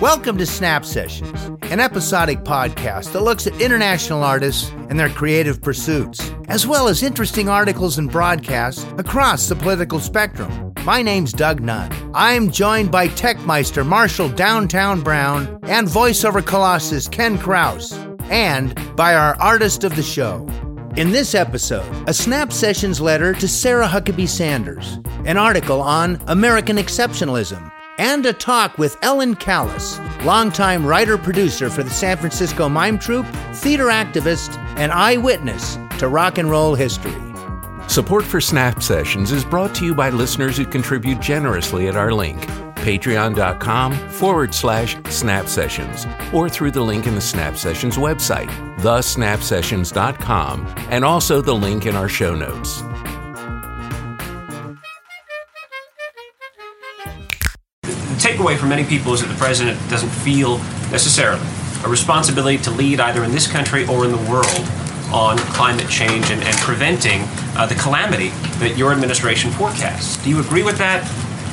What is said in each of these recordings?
Welcome to Snap Sessions, an episodic podcast that looks at international artists and their creative pursuits, as well as interesting articles and broadcasts across the political spectrum. My name's Doug Nunn. I'm joined by Techmeister Marshall Downtown Brown and voiceover colossus Ken Kraus, and by our artist of the show. In this episode, a Snap Sessions letter to Sarah Huckabee Sanders, an article on American exceptionalism, and a talk with Ellen Callas, longtime writer producer for the San Francisco Mime Troupe, theater activist, and eyewitness to rock and roll history. Support for Snap Sessions is brought to you by listeners who contribute generously at our link, patreon.com forward slash snap sessions, or through the link in the Snap Sessions website, thesnapsessions.com, and also the link in our show notes. The takeaway for many people is that the president doesn't feel necessarily a responsibility to lead either in this country or in the world on climate change and, and preventing uh, the calamity that your administration forecasts. Do you agree with that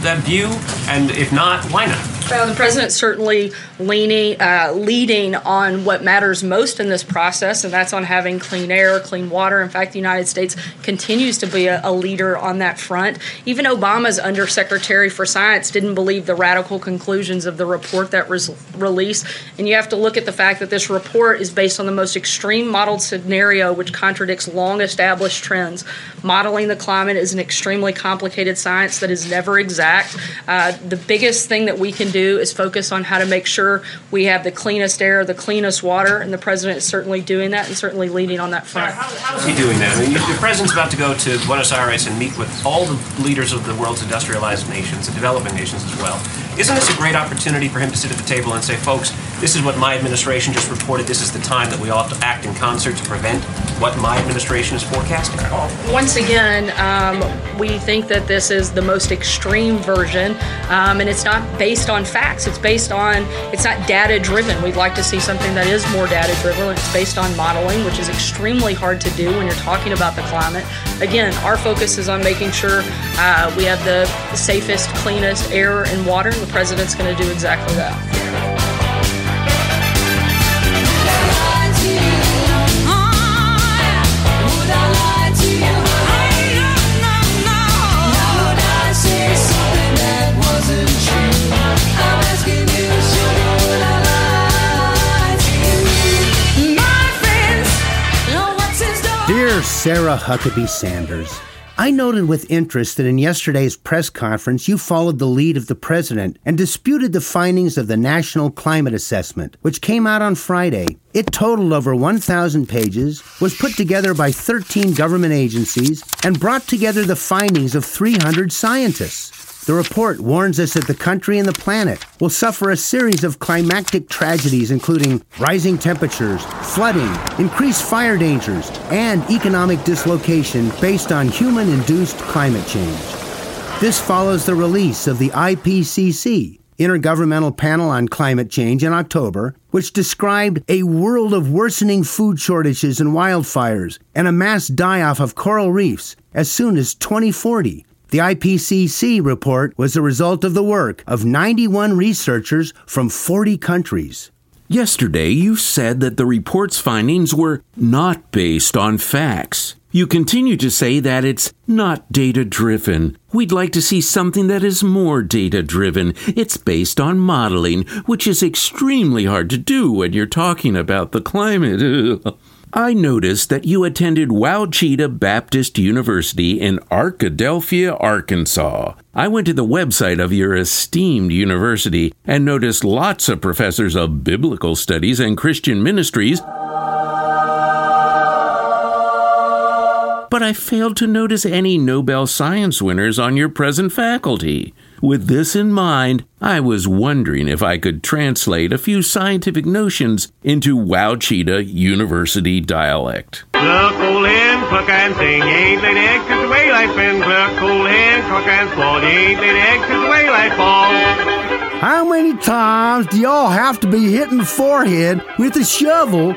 that view? And if not, why not? Well, the president's certainly leaning, uh, leading on what matters most in this process, and that's on having clean air, clean water. In fact, the United States continues to be a, a leader on that front. Even Obama's Undersecretary for Science didn't believe the radical conclusions of the report that was released. And you have to look at the fact that this report is based on the most extreme modeled scenario, which contradicts long established trends. Modeling the climate is an extremely complicated science that is never exact. Uh, the biggest thing that we can do do is focus on how to make sure we have the cleanest air, the cleanest water, and the president is certainly doing that and certainly leading on that front. How, how is he doing that? I mean, the president's about to go to Buenos Aires and meet with all the leaders of the world's industrialized nations and developing nations as well. Isn't this a great opportunity for him to sit at the table and say, folks, this is what my administration just reported. This is the time that we all have to act in concert to prevent what my administration is forecasting? Once again, um, we think that this is the most extreme version, um, and it's not based on facts. It's based on, it's not data driven. We'd like to see something that is more data driven. It's based on modeling, which is extremely hard to do when you're talking about the climate. Again, our focus is on making sure uh, we have the safest, cleanest air and water, and the president's going to do exactly that. Dear Sarah Huckabee Sanders, I noted with interest that in yesterday's press conference you followed the lead of the president and disputed the findings of the National Climate Assessment, which came out on Friday. It totaled over 1,000 pages, was put together by 13 government agencies, and brought together the findings of 300 scientists. The report warns us that the country and the planet will suffer a series of climactic tragedies, including rising temperatures, flooding, increased fire dangers, and economic dislocation based on human induced climate change. This follows the release of the IPCC, Intergovernmental Panel on Climate Change, in October, which described a world of worsening food shortages and wildfires and a mass die off of coral reefs as soon as 2040 the IPCC report was the result of the work of 91 researchers from 40 countries. Yesterday, you said that the report's findings were not based on facts. You continue to say that it's not data driven. We'd like to see something that is more data driven. It's based on modeling, which is extremely hard to do when you're talking about the climate. I noticed that you attended Ouachita Baptist University in Arkadelphia, Arkansas. I went to the website of your esteemed university and noticed lots of professors of biblical studies and Christian ministries. But I failed to notice any Nobel Science winners on your present faculty. With this in mind, I was wondering if I could translate a few scientific notions into Ouachita University dialect. Cluck, old hen, cluck and sing, ain't laid eggs since the way life been. Cluck, old hen, cluck and fall, ain't laid eggs since the way life fall. How many times do y'all have to be hitting the forehead with a shovel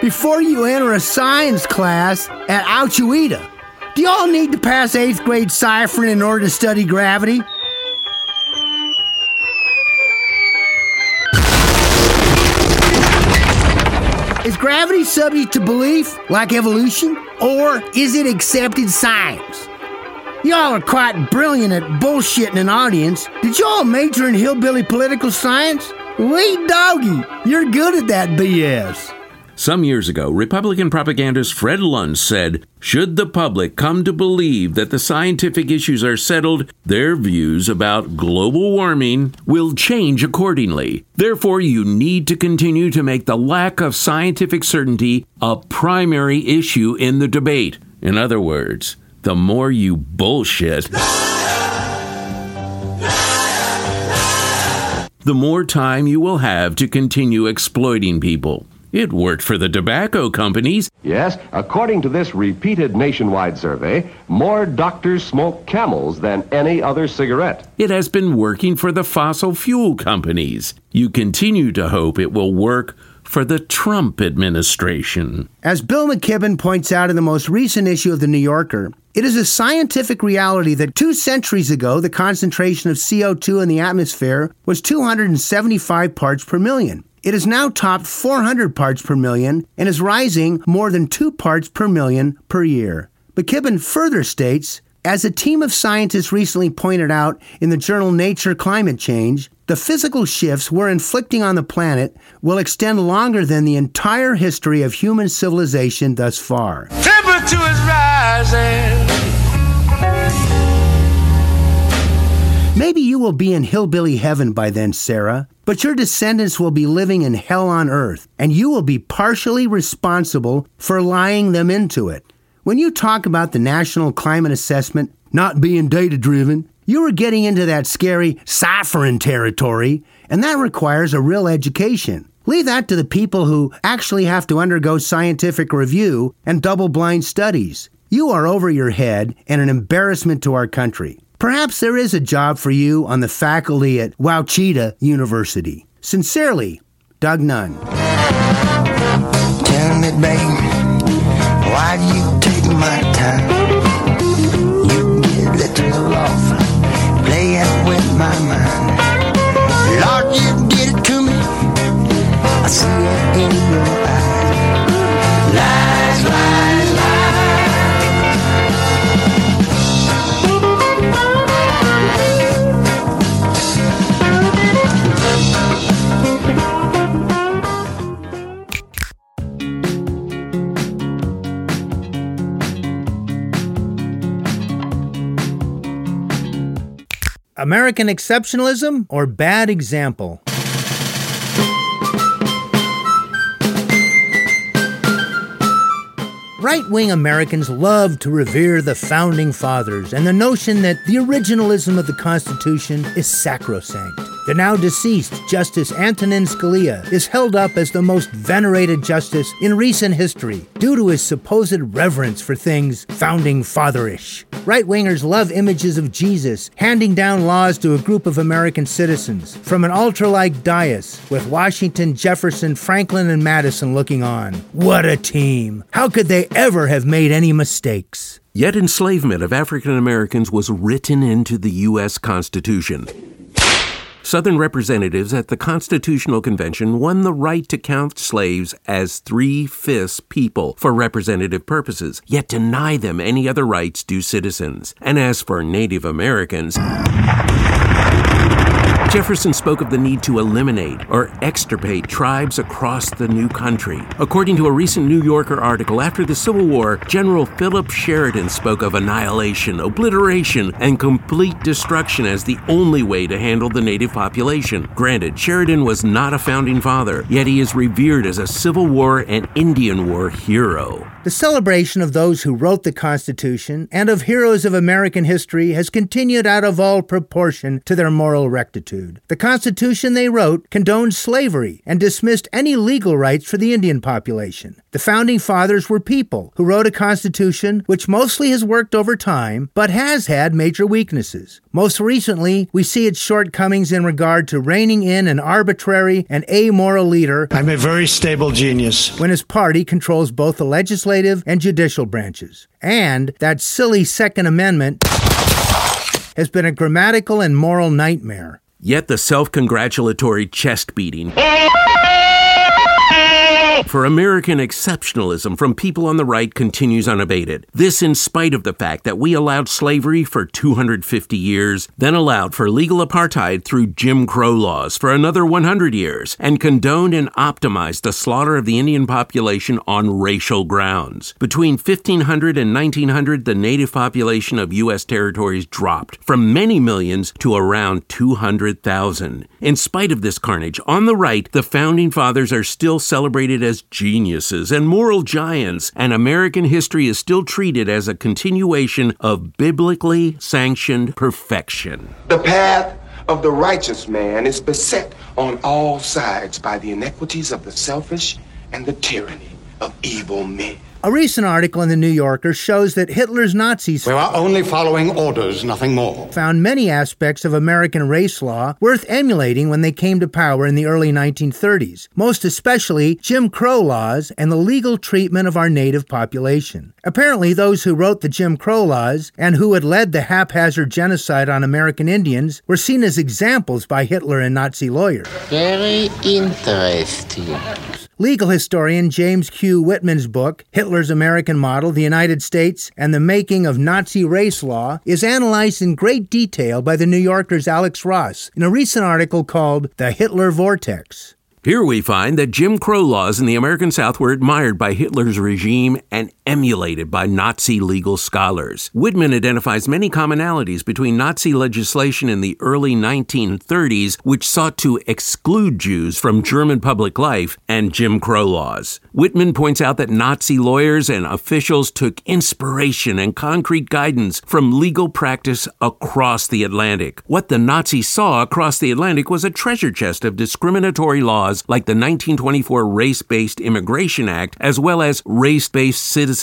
before you enter a science class at Ouachita. Do y'all need to pass eighth grade ciphering in order to study gravity? Is gravity subject to belief, like evolution, or is it accepted science? Y'all are quite brilliant at bullshitting an audience. Did y'all major in hillbilly political science? Wait, doggy, you're good at that BS. Some years ago, Republican propagandist Fred Luntz said, Should the public come to believe that the scientific issues are settled, their views about global warming will change accordingly. Therefore, you need to continue to make the lack of scientific certainty a primary issue in the debate. In other words, the more you bullshit, the more time you will have to continue exploiting people. It worked for the tobacco companies. Yes, according to this repeated nationwide survey, more doctors smoke camels than any other cigarette. It has been working for the fossil fuel companies. You continue to hope it will work for the Trump administration. As Bill McKibben points out in the most recent issue of The New Yorker, it is a scientific reality that two centuries ago, the concentration of CO2 in the atmosphere was 275 parts per million. It has now topped 400 parts per million and is rising more than 2 parts per million per year. McKibben further states as a team of scientists recently pointed out in the journal Nature Climate Change, the physical shifts we're inflicting on the planet will extend longer than the entire history of human civilization thus far. Temperature is rising. Maybe you will be in hillbilly heaven by then, Sarah, but your descendants will be living in hell on earth, and you will be partially responsible for lying them into it. When you talk about the National Climate Assessment not being data driven, you are getting into that scary ciphering territory, and that requires a real education. Leave that to the people who actually have to undergo scientific review and double blind studies. You are over your head and an embarrassment to our country. Perhaps there is a job for you on the faculty at Ouachita University. Sincerely, Doug Nunn. Tell me, baby, why do you take my time? You get little off, with my mind. Lord, you it to me. I see American exceptionalism or bad example? Right wing Americans love to revere the founding fathers and the notion that the originalism of the Constitution is sacrosanct. The now deceased Justice Antonin Scalia is held up as the most venerated justice in recent history due to his supposed reverence for things founding fatherish. Right wingers love images of Jesus handing down laws to a group of American citizens from an altar like dais with Washington, Jefferson, Franklin, and Madison looking on. What a team! How could they ever have made any mistakes? Yet enslavement of African Americans was written into the U.S. Constitution. Southern representatives at the Constitutional Convention won the right to count slaves as three fifths people for representative purposes, yet deny them any other rights due citizens. And as for Native Americans, Jefferson spoke of the need to eliminate or extirpate tribes across the new country. According to a recent New Yorker article, after the Civil War, General Philip Sheridan spoke of annihilation, obliteration, and complete destruction as the only way to handle the native population. Granted, Sheridan was not a founding father, yet he is revered as a Civil War and Indian War hero. The celebration of those who wrote the Constitution and of heroes of American history has continued out of all proportion to their moral rectitude. The Constitution they wrote condoned slavery and dismissed any legal rights for the Indian population. The founding fathers were people who wrote a constitution which mostly has worked over time, but has had major weaknesses. Most recently, we see its shortcomings in regard to reining in an arbitrary and amoral leader. I'm a very stable genius. When his party controls both the legislative and judicial branches. And that silly Second Amendment has been a grammatical and moral nightmare. Yet the self congratulatory chest beating for American exceptionalism from people on the right continues unabated. This in spite of the fact that we allowed slavery for 250 years, then allowed for legal apartheid through Jim Crow laws for another 100 years, and condoned and optimized the slaughter of the Indian population on racial grounds. Between 1500 and 1900, the native population of U.S. territories dropped from many millions to around 200,000. In spite of this carnage, on the right, the founding fathers are still celebrated as geniuses and moral giants, and American history is still treated as a continuation of biblically sanctioned perfection. The path of the righteous man is beset on all sides by the inequities of the selfish and the tyranny of evil men. A recent article in the New Yorker shows that Hitler's Nazis We are only following orders, nothing more. found many aspects of American race law worth emulating when they came to power in the early 1930s, most especially Jim Crow laws and the legal treatment of our native population. Apparently, those who wrote the Jim Crow laws and who had led the haphazard genocide on American Indians were seen as examples by Hitler and Nazi lawyers. Very interesting. Legal historian James Q. Whitman's book, Hitler's American Model, the United States, and the Making of Nazi Race Law, is analyzed in great detail by the New Yorker's Alex Ross in a recent article called The Hitler Vortex. Here we find that Jim Crow laws in the American South were admired by Hitler's regime and emulated by Nazi legal scholars. Whitman identifies many commonalities between Nazi legislation in the early 1930s, which sought to exclude Jews from German public life, and Jim Crow laws. Whitman points out that Nazi lawyers and officials took inspiration and concrete guidance from legal practice across the Atlantic. What the Nazis saw across the Atlantic was a treasure chest of discriminatory laws like the 1924 Race Based Immigration Act, as well as race based citizenship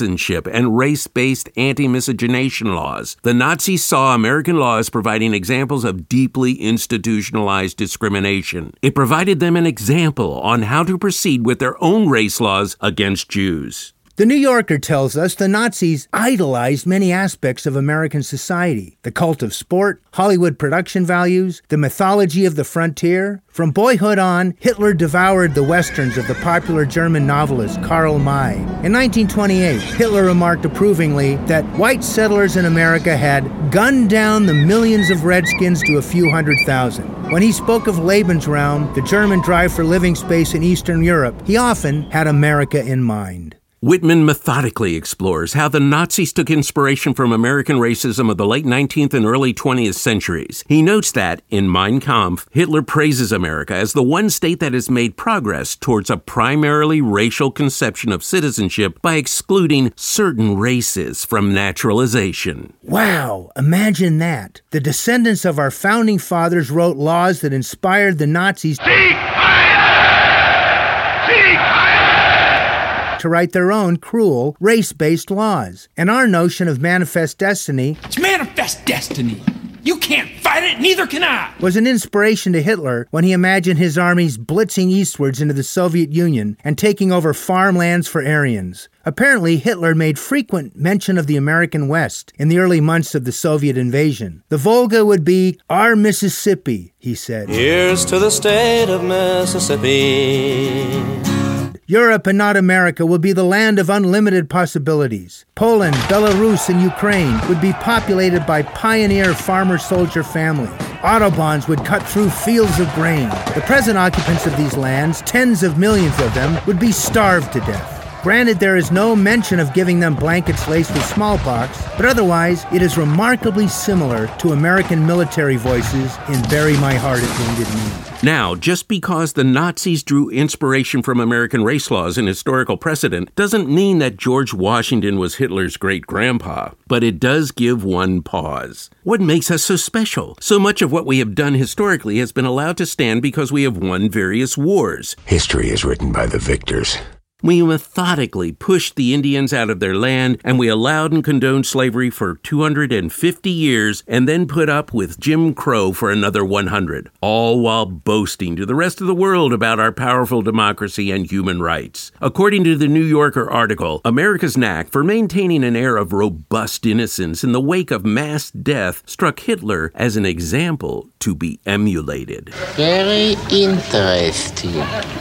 and race based anti miscegenation laws. The Nazis saw American law as providing examples of deeply institutionalized discrimination. It provided them an example on how to proceed with their own race laws against Jews. The New Yorker tells us the Nazis idolized many aspects of American society the cult of sport, Hollywood production values, the mythology of the frontier. From boyhood on, Hitler devoured the westerns of the popular German novelist Karl May. In 1928, Hitler remarked approvingly that white settlers in America had gunned down the millions of redskins to a few hundred thousand. When he spoke of Lebensraum, the German drive for living space in Eastern Europe, he often had America in mind. Whitman methodically explores how the Nazis took inspiration from American racism of the late 19th and early 20th centuries. He notes that, in Mein Kampf, Hitler praises America as the one state that has made progress towards a primarily racial conception of citizenship by excluding certain races from naturalization. Wow, imagine that. The descendants of our founding fathers wrote laws that inspired the Nazis to write their own cruel, race based laws. And our notion of manifest destiny It's manifest destiny. You can't fight it, neither can I. was an inspiration to Hitler when he imagined his armies blitzing eastwards into the Soviet Union and taking over farmlands for Aryans. Apparently, Hitler made frequent mention of the American West in the early months of the Soviet invasion. The Volga would be our Mississippi, he said. Here's to the state of Mississippi. Europe and not America will be the land of unlimited possibilities. Poland, Belarus, and Ukraine would be populated by pioneer farmer soldier families. Autobahns would cut through fields of grain. The present occupants of these lands, tens of millions of them, would be starved to death. Granted, there is no mention of giving them blankets laced with smallpox, but otherwise, it is remarkably similar to American military voices in Bury My Heart at Wounded Knee. Now, just because the Nazis drew inspiration from American race laws and historical precedent doesn't mean that George Washington was Hitler's great grandpa, but it does give one pause. What makes us so special? So much of what we have done historically has been allowed to stand because we have won various wars. History is written by the victors. We methodically pushed the Indians out of their land, and we allowed and condoned slavery for 250 years, and then put up with Jim Crow for another 100, all while boasting to the rest of the world about our powerful democracy and human rights. According to the New Yorker article, America's knack for maintaining an air of robust innocence in the wake of mass death struck Hitler as an example to be emulated. Very interesting.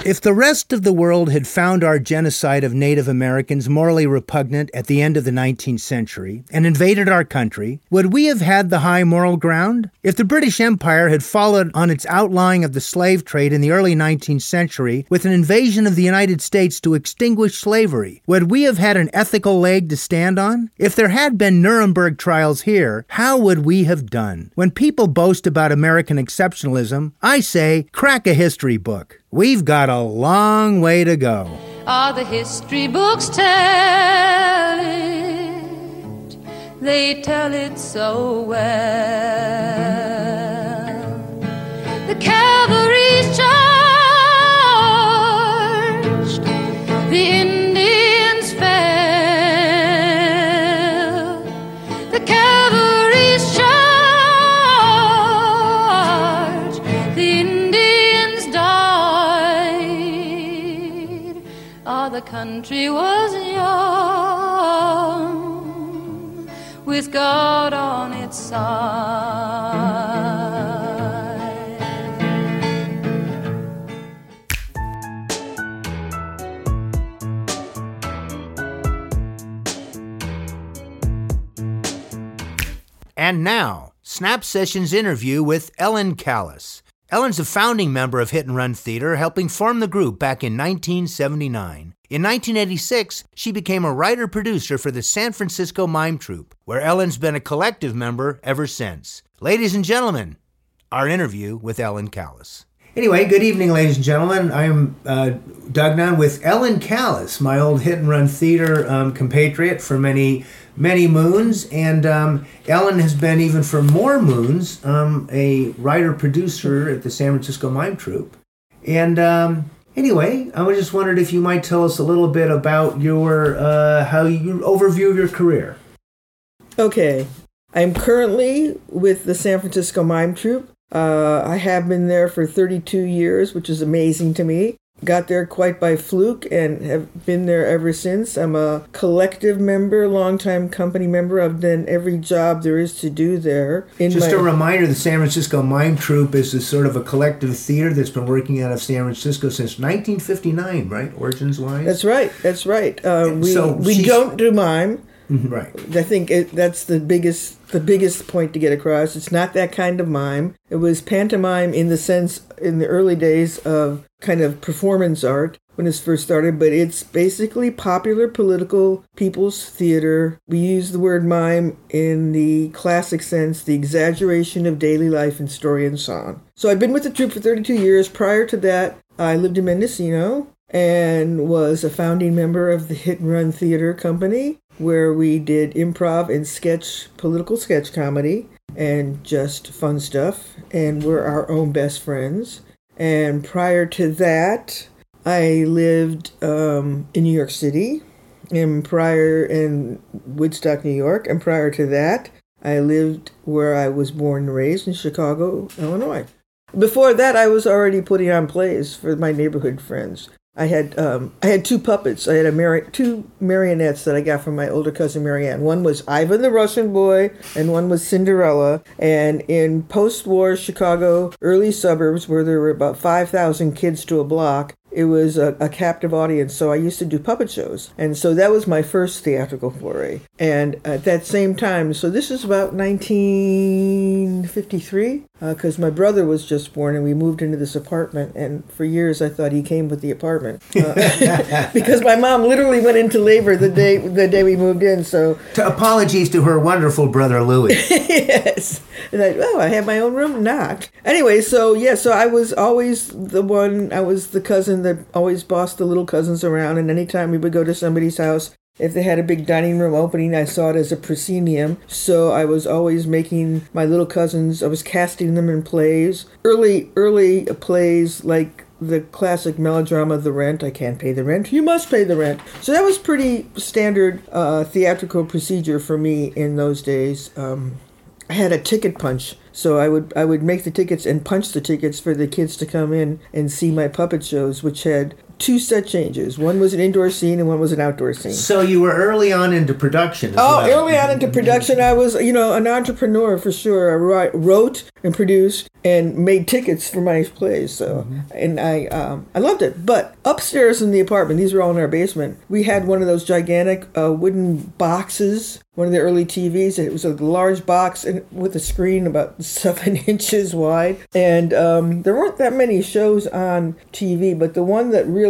If the rest of the world had found our genocide of Native Americans morally repugnant at the end of the 19th century and invaded our country, would we have had the high moral ground? If the British Empire had followed on its outlawing of the slave trade in the early 19th century with an invasion of the United States to extinguish slavery, would we have had an ethical leg to stand on? If there had been Nuremberg trials here, how would we have done? When people boast about American exceptionalism, I say, crack a history book. We've got a long way to go. All the history books tell it, they tell it so well. The cavalry charged, the country was young, with God on its side. And now, Snap Sessions interview with Ellen Callas. Ellen's a founding member of Hit and Run Theater, helping form the group back in 1979. In 1986, she became a writer producer for the San Francisco Mime Troupe, where Ellen's been a collective member ever since. Ladies and gentlemen, our interview with Ellen Callas. Anyway, good evening, ladies and gentlemen. I'm uh, Doug Nunn with Ellen Callas, my old hit and run theater um, compatriot for many, many moons. And um, Ellen has been, even for more moons, um, a writer producer at the San Francisco Mime Troupe. And um, anyway, I was just wondered if you might tell us a little bit about your uh, how you overview of your career. Okay, I'm currently with the San Francisco Mime Troupe. Uh, I have been there for 32 years, which is amazing to me. Got there quite by fluke and have been there ever since. I'm a collective member, longtime company member. I've done every job there is to do there. In Just my- a reminder the San Francisco Mime Troupe is a sort of a collective theater that's been working out of San Francisco since 1959, right? Origins wise? That's right. That's right. Uh, we so we don't do mime. Right. I think it, that's the biggest the biggest point to get across. It's not that kind of mime. It was pantomime in the sense in the early days of kind of performance art when it first started, but it's basically popular political people's theater. We use the word mime in the classic sense, the exaggeration of daily life in story and song. So I've been with the troupe for 32 years. Prior to that, I lived in Mendocino and was a founding member of the Hit and Run Theater Company, where we did improv and sketch, political sketch comedy, and just fun stuff. And we're our own best friends. And prior to that, I lived um, in New York City, and prior in Woodstock, New York. And prior to that, I lived where I was born and raised in Chicago, Illinois. Before that, I was already putting on plays for my neighborhood friends. I had um, I had two puppets. I had a mari- two marionettes that I got from my older cousin Marianne. One was Ivan the Russian boy, and one was Cinderella. And in post-war Chicago, early suburbs where there were about five thousand kids to a block, it was a, a captive audience. So I used to do puppet shows, and so that was my first theatrical foray. And at that same time, so this is about 19 1953 because uh, my brother was just born and we moved into this apartment. And for years, I thought he came with the apartment uh, because my mom literally went into labor the day the day we moved in. So to apologies to her wonderful brother Louis. yes, and I oh I have my own room not anyway. So yeah, so I was always the one. I was the cousin that always bossed the little cousins around. And anytime we would go to somebody's house, if they had a big dining room opening, I saw it as a proscenium. So I was always making my little cousins, I was casting them in plays. Early, early plays like the classic melodrama The Rent. I can't pay the rent. You must pay the rent. So that was pretty standard uh, theatrical procedure for me in those days. Um, I had a ticket punch. So I would I would make the tickets and punch the tickets for the kids to come in and see my puppet shows, which had two set changes. One was an indoor scene and one was an outdoor scene. So you were early on into production. oh, well. early on into production, I was you know an entrepreneur for sure. I wrote and produced and made tickets for my plays. So mm-hmm. and I um, I loved it. But upstairs in the apartment, these were all in our basement. We had one of those gigantic uh, wooden boxes. One of the early TVs. It was a large box and with a screen about seven inches wide. And um, there weren't that many shows on TV, but the one that really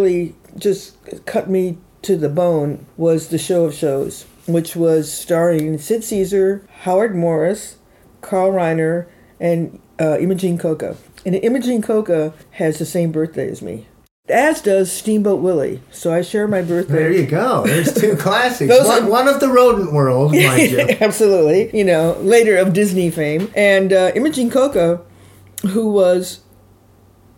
just cut me to the bone was the show of shows, which was starring Sid Caesar, Howard Morris, Carl Reiner, and uh, Imogene Coca. And Imogene Coca has the same birthday as me. As does Steamboat Willie. So I share my birthday. There you go. There's two classics. one, are... one, of the rodent world, mind you. Absolutely. You know, later of Disney fame. And uh, Imogene Coca, who was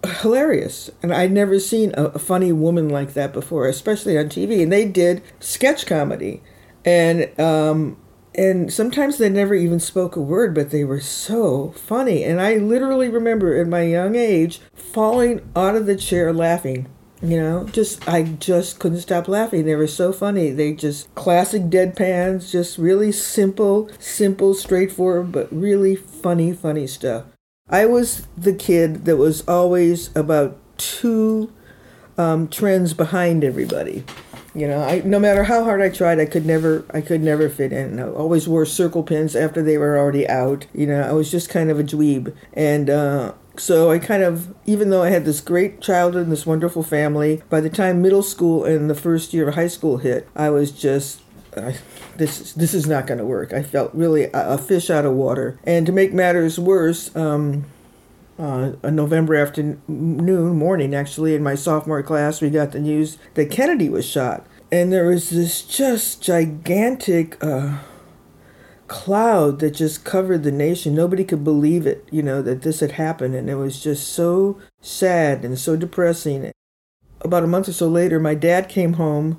hilarious. And I'd never seen a, a funny woman like that before, especially on TV. And they did sketch comedy. And um, and sometimes they never even spoke a word, but they were so funny. And I literally remember at my young age falling out of the chair laughing. You know, just I just couldn't stop laughing. They were so funny. They just classic deadpans, just really simple, simple, straightforward, but really funny, funny stuff. I was the kid that was always about two um, trends behind everybody. You know, I no matter how hard I tried, I could never I could never fit in. I always wore circle pins after they were already out. You know, I was just kind of a dweeb, and uh, so I kind of, even though I had this great childhood and this wonderful family, by the time middle school and the first year of high school hit, I was just. Uh, this this is not going to work. I felt really a, a, fish out of water. And to make matters worse, um, uh, a November afternoon, morning actually, in my sophomore class, we got the news that Kennedy was shot. And there was this just gigantic uh, cloud that just covered the nation. Nobody could believe it, you know, that this had happened. And it was just so sad and so depressing. About a month or so later, my dad came home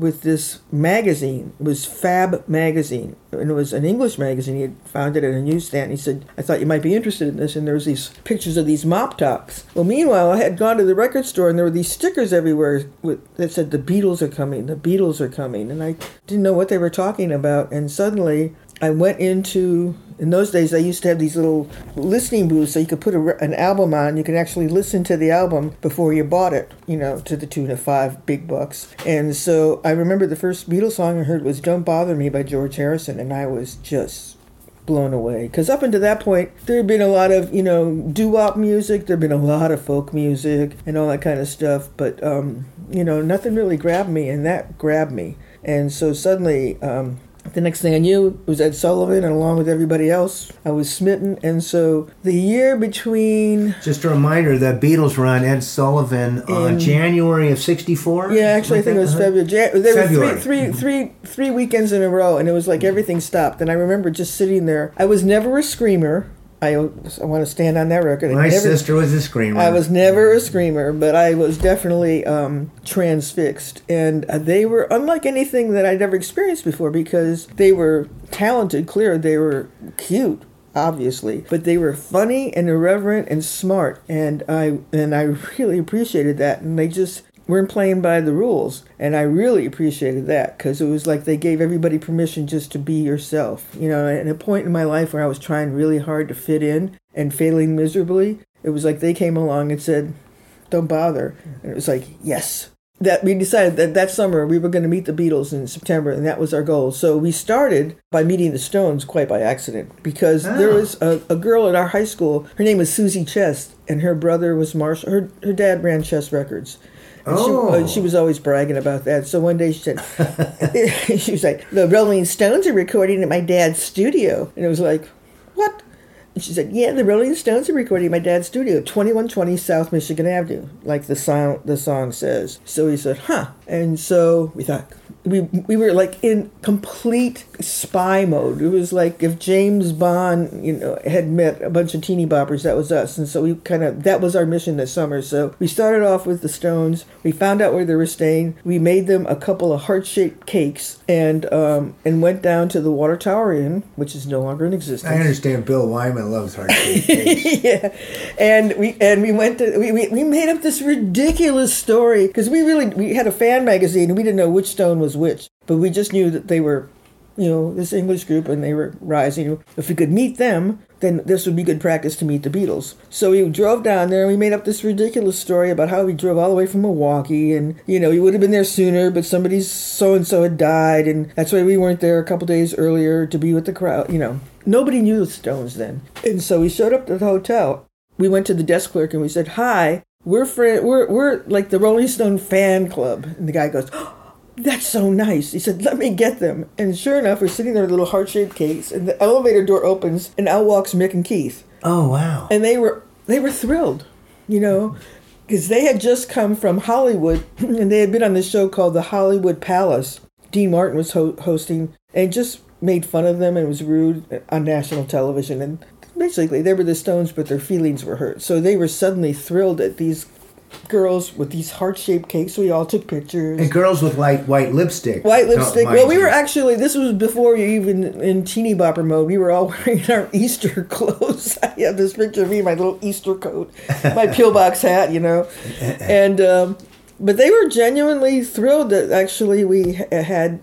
with this magazine. It was Fab magazine, and it was an English magazine. He had found it at a newsstand. He said, "I thought you might be interested in this." And there was these pictures of these mop tops. Well, meanwhile, I had gone to the record store, and there were these stickers everywhere with, that said, "The Beatles are coming. The Beatles are coming." And I didn't know what they were talking about. And suddenly, I went into in those days I used to have these little listening booths so you could put a, an album on. You could actually listen to the album before you bought it you know to the tune of five big bucks. And so I remember the first Beatles song I heard was Don't Bother Me by George Harrison and I was just blown away. Because up until that point there had been a lot of you know doo-wop music there had been a lot of folk music and all that kind of stuff but um, you know nothing really grabbed me and that grabbed me. And so suddenly um, the next thing I knew it was Ed Sullivan, and along with everybody else, I was smitten. And so the year between. Just a reminder that Beatles were on Ed Sullivan on January of '64. Yeah, actually, I think it was. February. There February. were three, three, three, three weekends in a row, and it was like everything stopped. And I remember just sitting there. I was never a screamer. I, I want to stand on that record. My never, sister was a screamer. I was never a screamer, but I was definitely um, transfixed. And uh, they were unlike anything that I'd ever experienced before because they were talented, clear, they were cute obviously but they were funny and irreverent and smart and i and i really appreciated that and they just weren't playing by the rules. And I really appreciated that because it was like they gave everybody permission just to be yourself. You know, at a point in my life where I was trying really hard to fit in and failing miserably, it was like they came along and said, don't bother. And it was like, yes. that we decided that that summer we were going to meet the Beatles in September, and that was our goal. So we started by meeting the Stones quite by accident because there Oh. was a, a girl at our high school. Her name was Susie Chess, and her brother was Marshall. Her her dad ran Chess Records. And she, Oh. uh, she was always bragging about that. So one day she said, she was like, the Rolling Stones are recording at my dad's studio. And it was like, what? And she said, yeah, the Rolling Stones are recording at my dad's studio, 2120 South Michigan Avenue, like the song, the song says. So he said, huh. And so we thought, we, we were like in complete spy mode. It was like if James Bond, you know, had met a bunch of teeny boppers, that was us. And so we kind of, that was our mission this summer. So we started off with the Stones. We found out where they were staying. We made them a couple of heart-shaped cakes and, um, and went down to the Water Tower Inn, which is no longer in existence I understand Bill Wyman loves heart shaped cakes. yeah, and we and we went to we, we, we made up this ridiculous story because we really we had a fan magazine and we didn't know which stone was which, but we just knew that they were, you know, this English group and they were rising. If we could meet them, then this would be good practice to meet the Beatles. So we drove down there and we made up this ridiculous story about how we drove all the way from Milwaukee and you know we would have been there sooner, but somebody's so and so had died and that's why we weren't there a couple days earlier to be with the crowd. You know, nobody knew the Stones then, and so we showed up at the hotel. We went to the desk clerk and we said, "Hi, we're friend, we're we're like the Rolling Stone fan club." And the guy goes. "Oh, that's so nice. He said, let me get them. And sure enough, we're sitting there with little heart-shaped cakes, and the elevator door opens, and out walks Mick and Keith. Oh wow! And they were they were thrilled, you know, because they had just come from Hollywood, and they had been on this show called The Hollywood Palace. Dean Martin was ho- hosting, and just made fun of them and was rude on national television. And basically, they were the Stones, but their feelings were hurt. So they were suddenly thrilled at these girls with these heart-shaped cakes. We all took pictures. And girls with white white lipstick. White lipstick. well, we were actually. This was before you even in teeny bopper mode. We were all wearing our Easter clothes. I have this picture of me, in my little Easter coat, my pillbox hat, you know, and um, but they were genuinely thrilled that actually we had.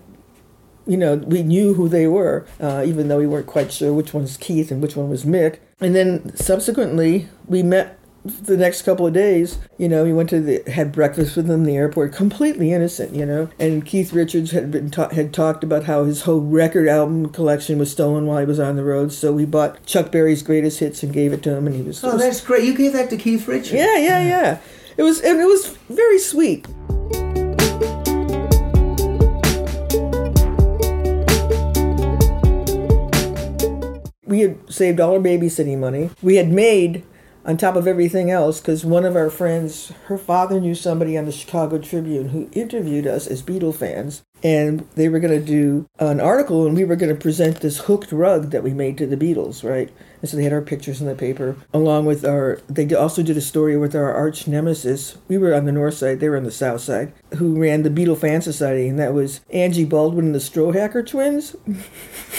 You know, we knew who they were, uh, even though we weren't quite sure which one was Keith and which one was Mick. And then subsequently, we met the next couple of days, you know, he went to the had breakfast with them in the airport, completely innocent, you know. And Keith Richards had been ta- had talked about how his whole record album collection was stolen while he was on the road. So we bought Chuck Berry's greatest hits and gave it to him, and he was. Oh, that's great. You gave that to Keith Richards. Yeah, yeah, yeah. It was and it was very sweet. We had saved all our babysitting money. We had made on top of everything else because one of our friends, her father knew somebody on the Chicago Tribune who interviewed us as Beatle fans. And they were going to do an article, and we were going to present this hooked rug that we made to the Beatles, right? And so they had our pictures in the paper, along with our. They also did a story with our arch nemesis. We were on the north side; they were on the south side. Who ran the Beatle Fan Society, and that was Angie Baldwin and the Strohacker twins.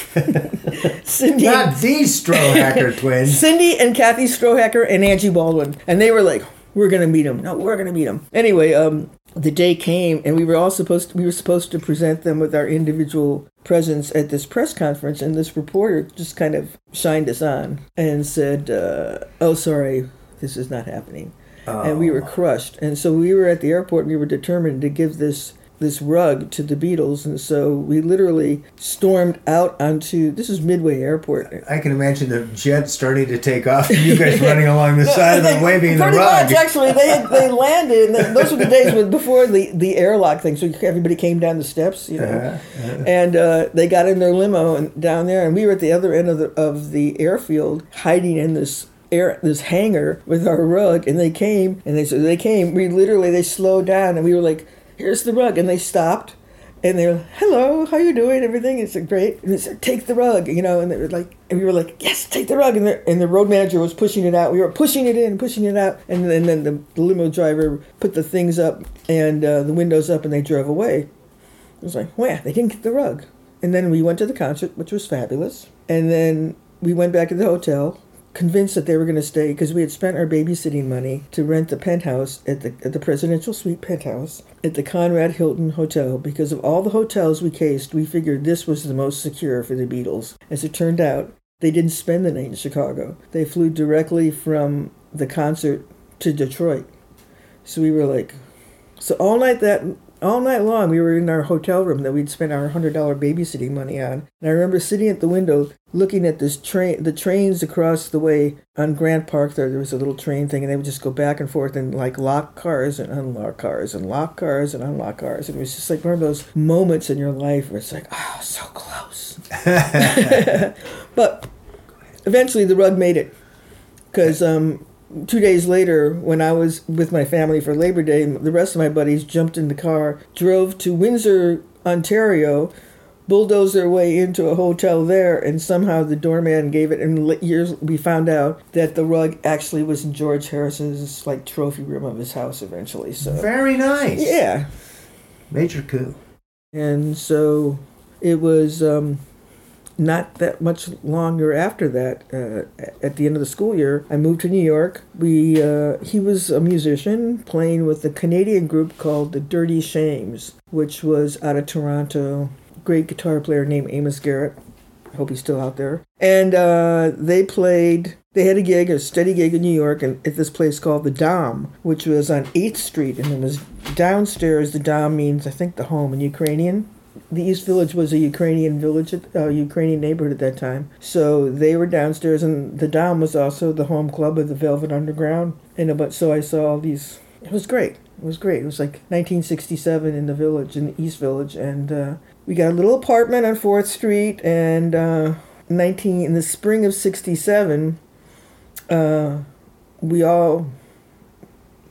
Cindy, Not these Strohacker twins. Cindy and Kathy Strohacker and Angie Baldwin, and they were like, "We're gonna meet him. No, we're gonna meet him." Anyway, um, the day came, and we were all supposed to, we were supposed to present them with our individual presence at this press conference, and this reporter just kind of shined us on and said, uh, "Oh, sorry, this is not happening," and we were crushed. And so we were at the airport, and we were determined to give this this rug to the Beatles, and so we literally stormed out onto this is Midway Airport. I can imagine the jet starting to take off and you guys running along the side of it waving the Pretty rug. much, actually, they they landed. And those were the days when before the the airlock thing. So everybody came down the steps, you know, Uh-huh, and uh, they got in their limo and down there, and we were at the other end of the of the airfield, hiding in this. Air, this hangar with our rug, and they came, and they so they came. We literally they slowed down, and we were like, "Here's the rug," and they stopped, and they're like, hello, how you doing? Everything is great. And they said, take the rug, you know, and they were like, and we were like, yes, take the rug. And the, and the road manager was pushing it out. We were pushing it in, pushing it out. And then, then the, the limo driver put the things up and uh, the windows up and they drove away. It was like, wow, they didn't get the rug. And then we went to the concert, which was fabulous. And then we went back to the hotel, convinced that they were going to stay because we had spent our babysitting money to rent the penthouse at the at the presidential suite penthouse at the Conrad Hilton Hotel because of all the hotels we cased, we figured this was the most secure for the Beatles. As it turned out, they didn't spend the night in Chicago. They flew directly from the concert to Detroit. So we were like, So all night that all night long we were in our hotel room that we'd spent our hundred dollar babysitting money on. And I remember sitting at the window looking at this train the trains across the way on Grant Park there there was a little train thing and they would just go back and forth and like lock cars and unlock cars and lock cars and unlock cars. And it was just like one of those moments in your life where it's like, oh so close. but eventually the rug made it. Because um, two days later, when I was with my family for Labor Day, the rest of my buddies jumped in the car, drove to Windsor, Ontario, bulldozed their way into a hotel there, and somehow the doorman gave it. And years we found out that the rug actually was in George Harrison's like trophy room of his house eventually. So Very nice. yeah, Major coup. and so it was um, not that much longer after that. Uh, at the end of the school year, I moved to New York. We uh, he was a musician playing with a Canadian group called the Dirty Shames, which was out of Toronto. Great guitar player named Amos Garrett. I hope he's still out there. And uh, they played. They had a gig, a steady gig in New York, and at this place called the Dom, which was on Eighth Street, and it was downstairs. The Dom means, I think, the home in Ukrainian the East Village was a Ukrainian village, uh, Ukrainian neighborhood at that time. So they were downstairs, and the Dom was also the home club of the Velvet Underground. And but so I saw all these. It was great. It was great. It was like 1967 in the village, in the East Village, and uh, we got a little apartment on Fourth Street. And uh, 19 in the spring of '67, uh, we all,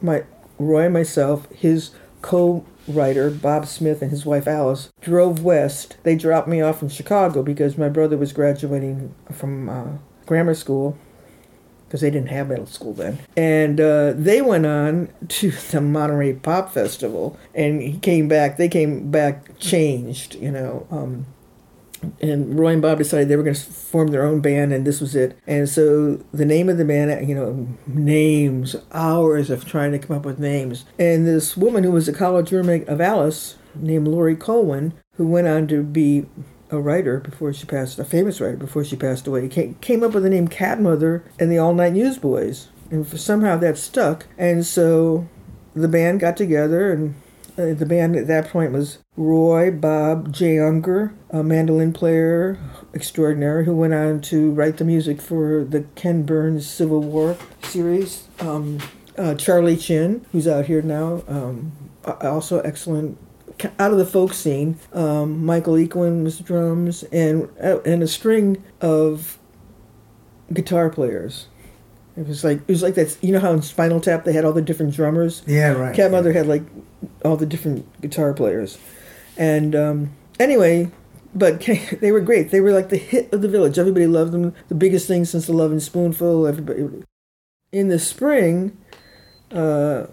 my Roy, and myself, his co writer Bob Smith and his wife Alice drove west. They dropped me off in Chicago because my brother was graduating from uh, grammar school because they didn't have middle school then. And uh, they went on to the Monterey Pop Festival, and he came back. They came back changed, you know. Um, and Roy and Bob decided they were going to form their own band, and this was it. And so the name of the band, you know, names, hours of trying to come up with names. And this woman who was a college roommate of Alice, named Laurie Colwin, who went on to be a writer before she passed, a famous writer before she passed away, came, up with the name Cat Mother and the All Night Newsboys. And somehow that stuck. And so the band got together and uh, the band at that point was Roy, Bob, Jay Ungar, a mandolin player extraordinary who went on to write the music for the Ken Burns Civil War series. Um, uh, Charlie Chin, who's out here now, um, also excellent out of the folk scene. Um, Michael Equine was drums, and uh, and a string of guitar players. It was like it was like that. You know how in Spinal Tap they had all the different drummers. Yeah, right. Cat Mother had like all the different guitar players, and um, anyway, but they were great. They were like the hit of the village. Everybody loved them. The biggest thing since the Lovin' Spoonful. Everybody. In the spring, uh,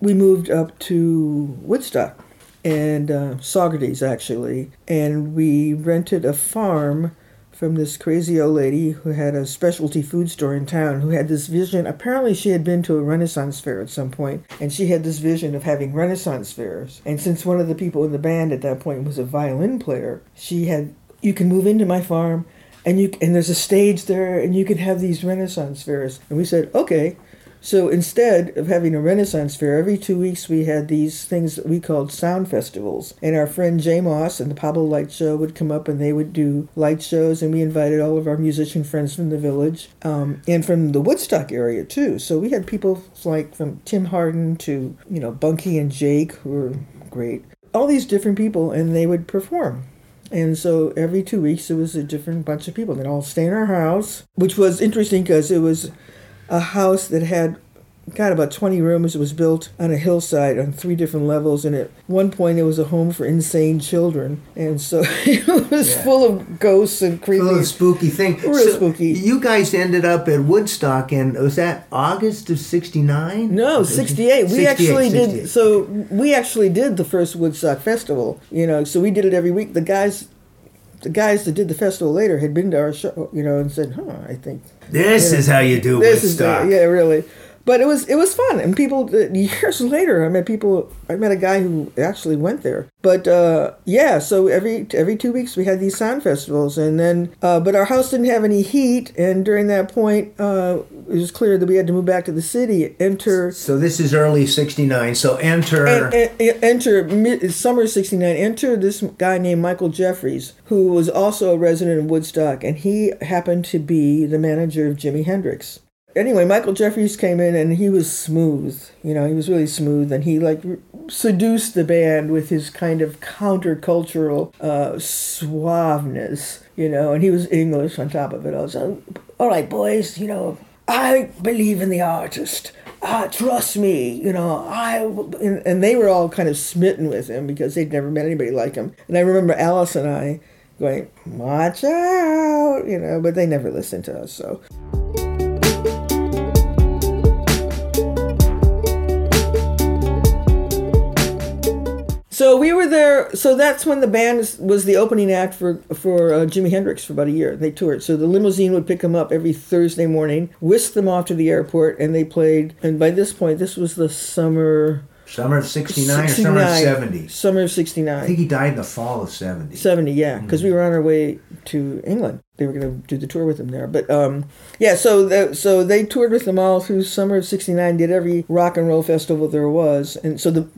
we moved up to Woodstock and uh, Saugerties actually, and we rented a farm from this crazy old lady who had a specialty food store in town who had this vision. Apparently, she had been to a Renaissance fair at some point, and she had this vision of having Renaissance fairs. And since one of the people in the band at that point was a violin player, she had, you can move into my farm. And you and there's a stage there, and you can have these Renaissance fairs. And we said, okay. So instead of having a Renaissance fair, every two weeks we had these things that we called sound festivals. And our friend Jay Moss and the Pablo Light Show would come up and they would do light shows. And we invited all of our musician friends from the village um, and from the Woodstock area too. So we had people like from Tim Hardin to, you know, Bunky and Jake, who were great. All these different people, and they would perform. And so every two weeks, it was a different bunch of people. They'd all stay in our house, which was interesting because it was a house that had got about 20 rooms. It was built on a hillside on three different levels. And at one point, it was a home for insane children. And so it was Yeah. full of ghosts and creepy. Little spooky thing. Real So spooky. You guys ended up at Woodstock, and was that August of '69? No, 68. We actually did. So we actually did the first Woodstock Festival. You know, so we did it every week. The guys, the guys that did the festival later had been to our show. You know, and said, "Huh, I think This Yeah. is how you do This is the- yeah, really. But it was it was fun, and people years later, I met people. I met a guy who actually went there. But uh, yeah, so every every two weeks we had these sound festivals, and then uh, but our house didn't have any heat, and during that point, uh, it was clear that we had to move back to the city. Enter. So this is early '69. So enter. en- en- enter mid, summer '69. Enter this guy named Michael Jeffries, who was also a resident of Woodstock, and he happened to be the manager of Jimi Hendrix anyway, Michael Jeffries came in and he was smooth. You know, he was really smooth, and he like seduced the band with his kind of countercultural uh, suaveness. You know, and he was English on top of it. Was like, all right, boys. You know, I believe in the artist. Ah, trust me, you know, I and, and they were all kind of smitten with him because they'd never met anybody like him. And I remember Alice and I going, "Watch out," you know, but they never listened to us. So. So we were there. So that's when the band was the opening act for for uh, Jimi Hendrix for about a year. They toured. So the limousine would pick them up every Thursday morning, whisk them off to the airport, and they played. And by this point, this was the summer. Summer of 69, or summer of 70? Summer of 69. I think he died in the fall of 70. 70, yeah, because we were on our way to England. They were going to do the tour with him there. But um, yeah, so the, so they toured with them all through summer of 69, did every rock and roll festival there was. And so the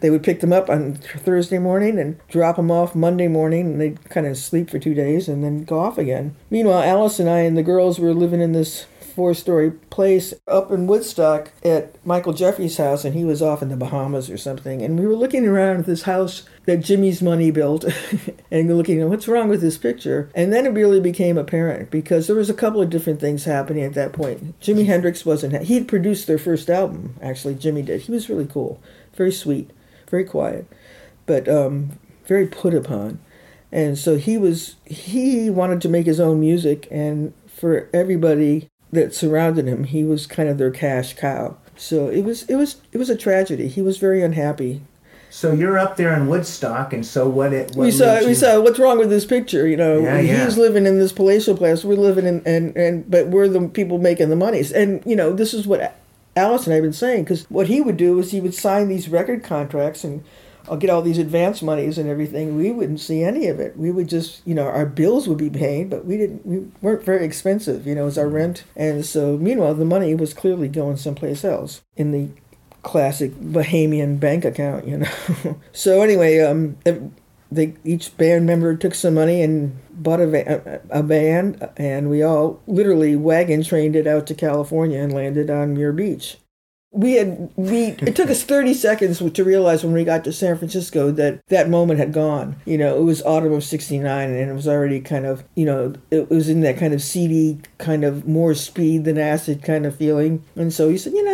they would pick them up on Thursday morning and drop them off Monday morning, and they'd kind of sleep for two days and then go off again. Meanwhile, Alice and I and the girls were living in this four story place up in Woodstock at Michael Jeffrey's house, and he was off in the Bahamas or something. And we were looking around at this house that Jimi's money built and looking at what's wrong with this picture. And then it really became apparent because there was a couple of different things happening at that point. Jimi Hendrix wasn't, he'd produced their first album, actually, Jimmy did. He was really cool, very sweet very quiet, but um, very put upon. And so he was he wanted to make his own music, and for everybody that surrounded him, he was kind of their cash cow. So it was it was it was a tragedy. He was very unhappy. So you're up there in Woodstock, and so what? It what we saw you... we saw what's wrong with this picture. You know, yeah, yeah. he's living in this palatial place. We're living in and and but we're the people making the monies. And you know, this is what Alice and I have been saying because what he would do is he would sign these record contracts and I'll get all these advance monies and everything. We wouldn't see any of it. We would just, you know, our bills would be paid, but we didn't. We weren't very expensive, you know, as our rent. And so, meanwhile, the money was clearly going someplace else in the classic Bahamian bank account, you know. so anyway, um, they each band member took some money and bought a a van, and we all literally wagon trained it out to California and landed on Muir Beach. We had we it took us 30 seconds to realize when we got to San Francisco that that moment had gone. You know it was autumn of 69 and it was already kind of you know it was in that kind of seedy kind of more speed than acid kind of feeling. And so he said you know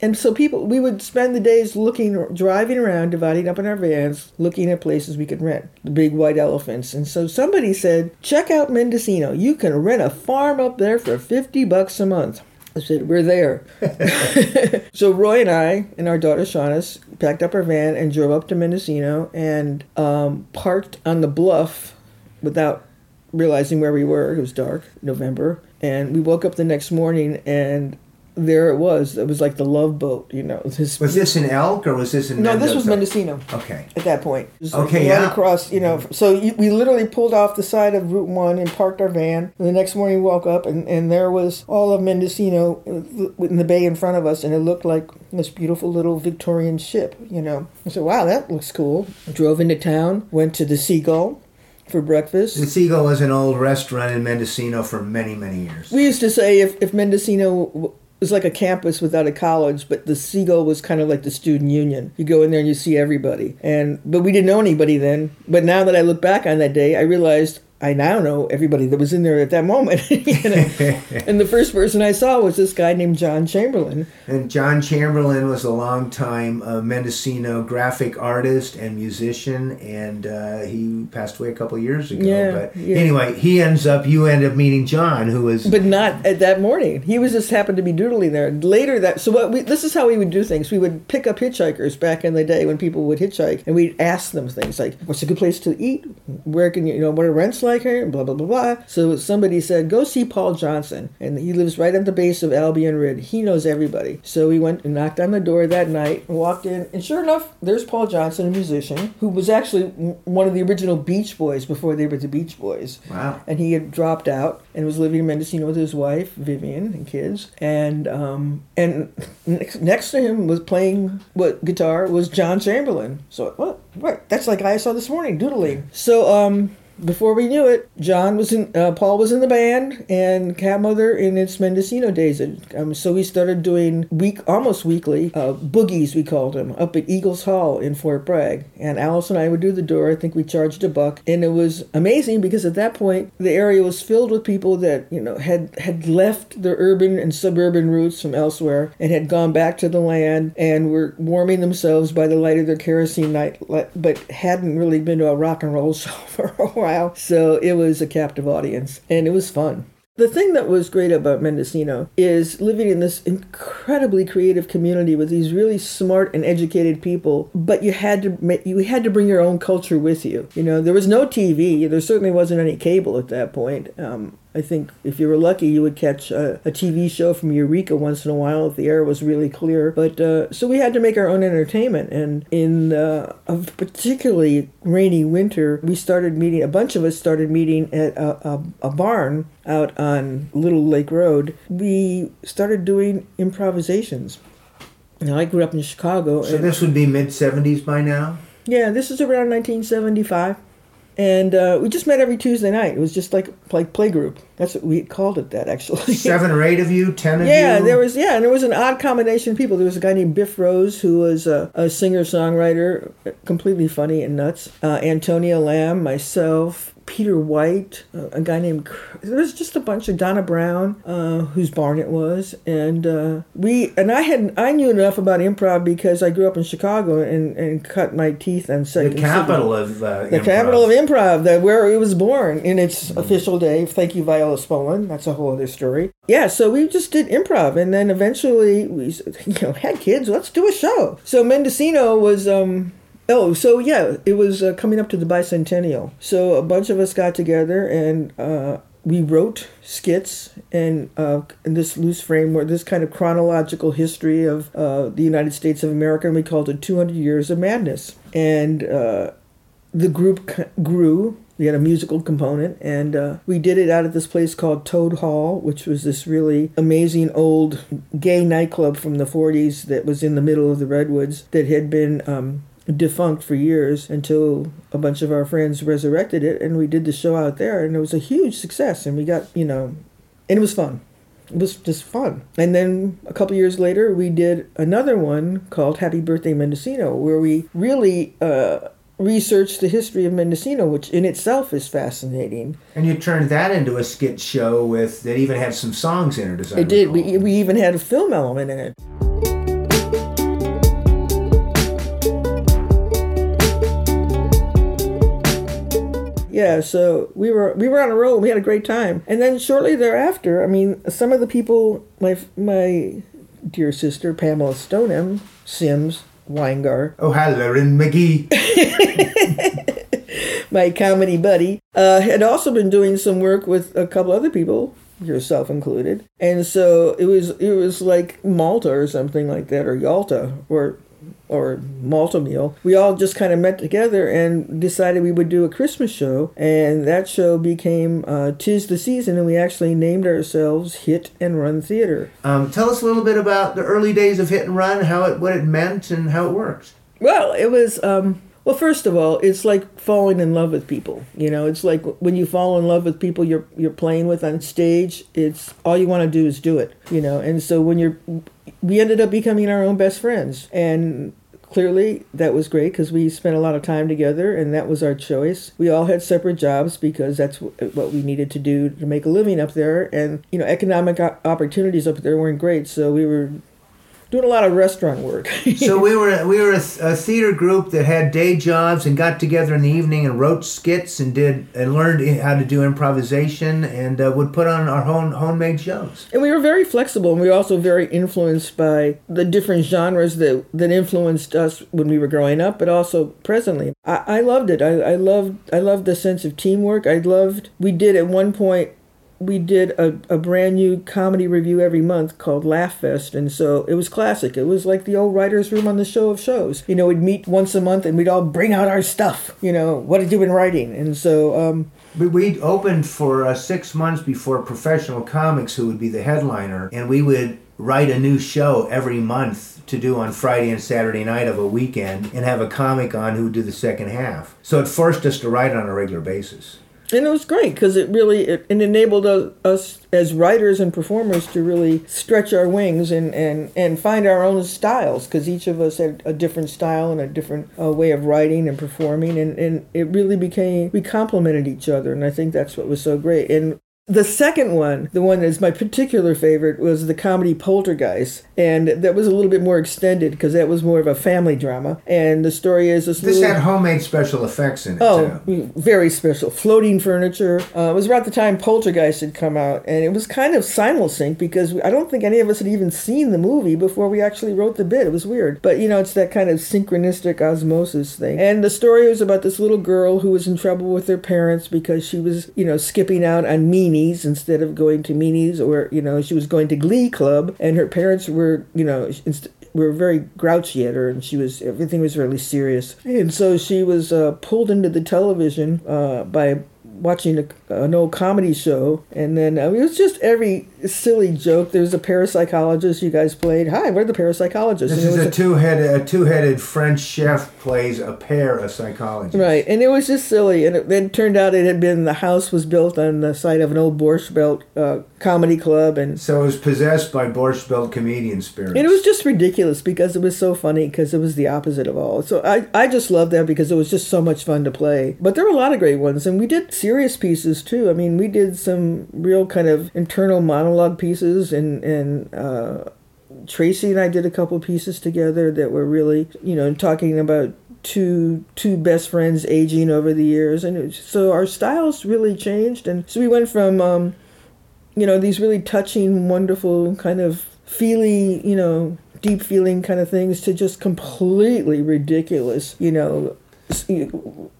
and so people we would spend the days looking driving around dividing up in our vans looking at places we could rent the big white elephants and so somebody said check out mendocino you can rent a farm up there for 50 bucks a month I said, We're there. so Roy and I and our daughter Shauna packed up our van and drove up to Mendocino and um, parked on the bluff without realizing where we were. It was dark, November. And we woke up the next morning and there it was. It was like the love boat, you know. This, was this in Elk or was this in? No, Mendoza? this was Mendocino. Okay. At that point. okay, right yeah. across, you know. Mm-hmm. So you, we literally pulled off the side of Route One and parked our van. And the next morning, we woke up and, and there was all of Mendocino uh, in the bay in front of us, and it looked like this beautiful little Victorian ship, you know. I said, "Wow, that looks cool." Drove into town, went to the Seagull for breakfast. The Seagull was an old restaurant in Mendocino for many, many years. We used to say if, if Mendocino was like a campus without a college, but the Seagull was kind of like the student union. You go in there and you see everybody. And but we didn't know anybody then. But now that I look back on that day, I realized I now know everybody that was in there at that moment. you know? and the first person I saw was this guy named John Chamberlain. And John Chamberlain was a longtime uh, Mendocino graphic artist and musician, and uh, he passed away a couple years ago. Yeah, but yeah. anyway, he ends up, you end up meeting John, who was. But not at that morning. He was just happened to be doodling there. Later that, so what we, this is how we would do things. We would pick up hitchhikers back in the day when people would hitchhike, and we'd ask them things like, what's a good place to eat? Where can you, you know, what are rents like her, blah, blah, blah, blah. So somebody said, go see Paul Johnson. And he lives right at the base of Albion Ridge. He knows everybody. So we went and knocked on the door that night and walked in. And sure enough, there's Paul Johnson, a musician, who was actually one of the original Beach Boys before they were the Beach Boys. Wow. And he had dropped out and was living in Mendocino with his wife, Vivian, and kids. And um, and next, next to him was playing what guitar was John Chamberlain. So what? Right, that's like I saw this morning doodling. So um, before we knew it, John was in, uh, Paul was in the band, and Cat Mother in its Mendocino days. Um, so we started doing week, almost weekly, uh, boogies we called them, up at Eagles Hall in Fort Bragg. And Alice and I would do the door. I think we charged a buck, and it was amazing because at that point the area was filled with people that you know had had left their urban and suburban roots from elsewhere and had gone back to the land and were warming themselves by the light of their kerosene night, but hadn't really been to a rock and roll show for a while while. So it was a captive audience and it was fun. The thing that was great about Mendocino is living in this incredibly creative community with these really smart and educated people, but you had to you had to bring your own culture with you. You know, there was no TV. There certainly wasn't any cable at that point. Um, I think if you were lucky, you would catch a, a, TV show from Eureka once in a while if the air was really clear. But uh, so we had to make our own entertainment. And in uh, a particularly rainy winter, we started meeting, a bunch of us started meeting at a, a, a barn out on Little Lake Road. We started doing improvisations. Now, I grew up in Chicago. So this would be mid 70s by now? Yeah, this is around 1975 and uh, we just met every Tuesday night. It was just like like playgroup. That's what we called it. That actually. Seven or eight of you, ten of yeah, you. Yeah, there was yeah, and there was an odd combination of people. There was a guy named Biff Rose who was a, a singer songwriter, completely funny and nuts. Uh, Antonia Lamb, myself, Peter White, uh, a guy named there was just a bunch of Donna Brown, uh, whose barn it was, and uh, we and I had I knew enough about improv because I grew up in Chicago and, and cut my teeth on Second the capital of uh, the improv. capital of improv, that where it was born in its mm. official day. Thank you, Viola Spolin. That's a whole other story. Yeah, so we just did improv, and then eventually we you know had kids. Let's do a show. So Mendocino was. Um, Oh, so yeah, it was uh, coming up to the bicentennial. So a bunch of us got together and uh, we wrote skits and uh, in this loose framework, this kind of chronological history of uh, the United States of America, and we called it 200 Years of Madness. And uh, the group c- grew. We had a musical component, and uh, we did it out at this place called Toad Hall, which was this really amazing old gay nightclub from the 40s that was in the middle of the Redwoods that had been um, defunct for years until a bunch of our friends resurrected it and we did the show out there and it was a huge success and we got you know and it was fun. It was just fun. And then a couple years later we did another one called happy birthday mendocino where we really uh, researched the history of mendocino which in itself is fascinating. And you turned that into a skit show with that even had some songs in it as I it did. We, we even had a film element in it yeah so we were we were on a roll we had a great time. And then shortly thereafter i mean some of the people my my dear sister pamela stoneham sims weingar oh halloran mcgee. my comedy buddy uh, had also been doing some work with a couple other people yourself included. And so it was it was like malta or something like that or yalta or or Malta meal, we all just kind of met together and decided we would do a Christmas show. And that show became uh, Tis the Season, and we actually named ourselves Hit and Run Theater. Um, tell us a little bit about the early days of Hit and Run, how it, what it meant, and how it works. Well, it was. Um, well, first of all, it's like falling in love with people. You know, it's like when you fall in love with people you're you're playing with on stage. It's all you want to do is do it. You know, and so when you're, we ended up becoming our own best friends, and clearly that was great because we spent a lot of time together and that was our choice we all had separate jobs because that's what we needed to do to make a living up there and you know economic opportunities up there weren't great so we were doing a lot of restaurant work. so we were we were a, a, theater group that had day jobs and got together in the evening and wrote skits and did and learned how to do improvisation and uh, would put on our own homemade shows. And we were very flexible and we were also very influenced by the different genres that that influenced us when we were growing up, but also presently. I, I loved it. I, I loved I loved the sense of teamwork. I loved we did at one point we did a, a brand new comedy review every month called Laugh Fest. And so it was classic. It was like the old writer's room on the show of shows. You know, we'd meet once a month and we'd all bring out our stuff. You know, what have you been writing? And so. Um, we'd opened for uh, six months before professional comics, who would be the headliner, and we would write a new show every month to do on Friday and Saturday night of a weekend and have a comic on who would do the second half. So it forced us to write on a regular basis and it was great because it really it, it enabled us, us, as writers and performers to really stretch our wings and and and find our own styles because each of us had a different style and a different uh, way of writing and performing and and it really became we complemented each other and i think that's what was so great. And the second one, the one that is my particular favorite, was the comedy Poltergeist, and that was a little bit more extended because that was more of a family drama. And the story is this. This little, had homemade special effects in it. Oh, too. very special, floating furniture. Uh, it was about the time Poltergeist had come out, and it was kind of simulsync because I don't think any of us had even seen the movie before we actually wrote the bit. It was weird, but you know, it's that kind of synchronistic osmosis thing. And the story was about this little girl who was in trouble with her parents because she was, you know, skipping out on meanie instead of going to meanies, or you know, she was going to Glee Club, and her parents were, you know, inst- were very grouchy at her, and she was everything was really serious, and so she was uh, pulled into the television uh, by watching a, an old comedy show, and then I mean, it was just every silly joke. There's a parapsychologist you guys played. Hi, we're the parapsychologists. This is a, a two-headed a two-headed French chef plays a pair of psychologists. Right, and it was just silly. And it then turned out it had been the house was built on the site of an old Borscht Belt uh, comedy club, and so it was possessed by Borscht Belt comedian spirits. And it was just ridiculous because it was so funny because it was the opposite of all. So I I just loved that because it was just so much fun to play. But there were a lot of great ones, and we did serious pieces too. I mean, we did some real kind of internal monologue monologue pieces, and and uh, Tracy and I did a couple pieces together that were really, you know, talking about two two best friends aging over the years, and so our styles really changed, and so we went from, um, you know, these really touching, wonderful kind of feely, you know, deep feeling kind of things to just completely ridiculous, you know,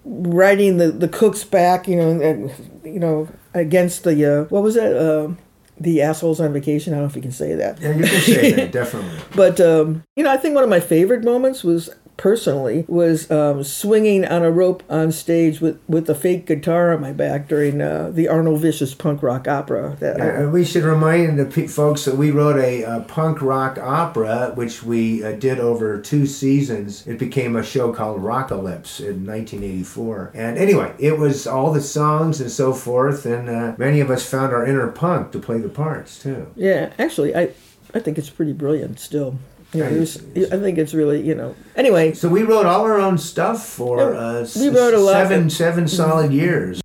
writing the the cooks back, you know, and, you know, against the uh, what was that? Uh, the assholes on vacation. I don't know if you can say that. Yeah, you can say that definitely. But um, you know, I think one of my favorite moments was personally was um, swinging on a rope on stage with, with a fake guitar on my back during uh, the Arnold Vicious punk rock opera. That yeah, I, we should remind the folks that we wrote a, a punk rock opera, which we uh, did over two seasons. It became a show called Rockalypse in 1984. And anyway, it was all the songs and so forth, and uh, many of us found our inner punk to play the parts too. Yeah, actually, I I think it's pretty brilliant still. Yeah, was, I think it's really you know. Anyway, so we wrote all our own stuff for uh, we wrote a lot seven seven solid years.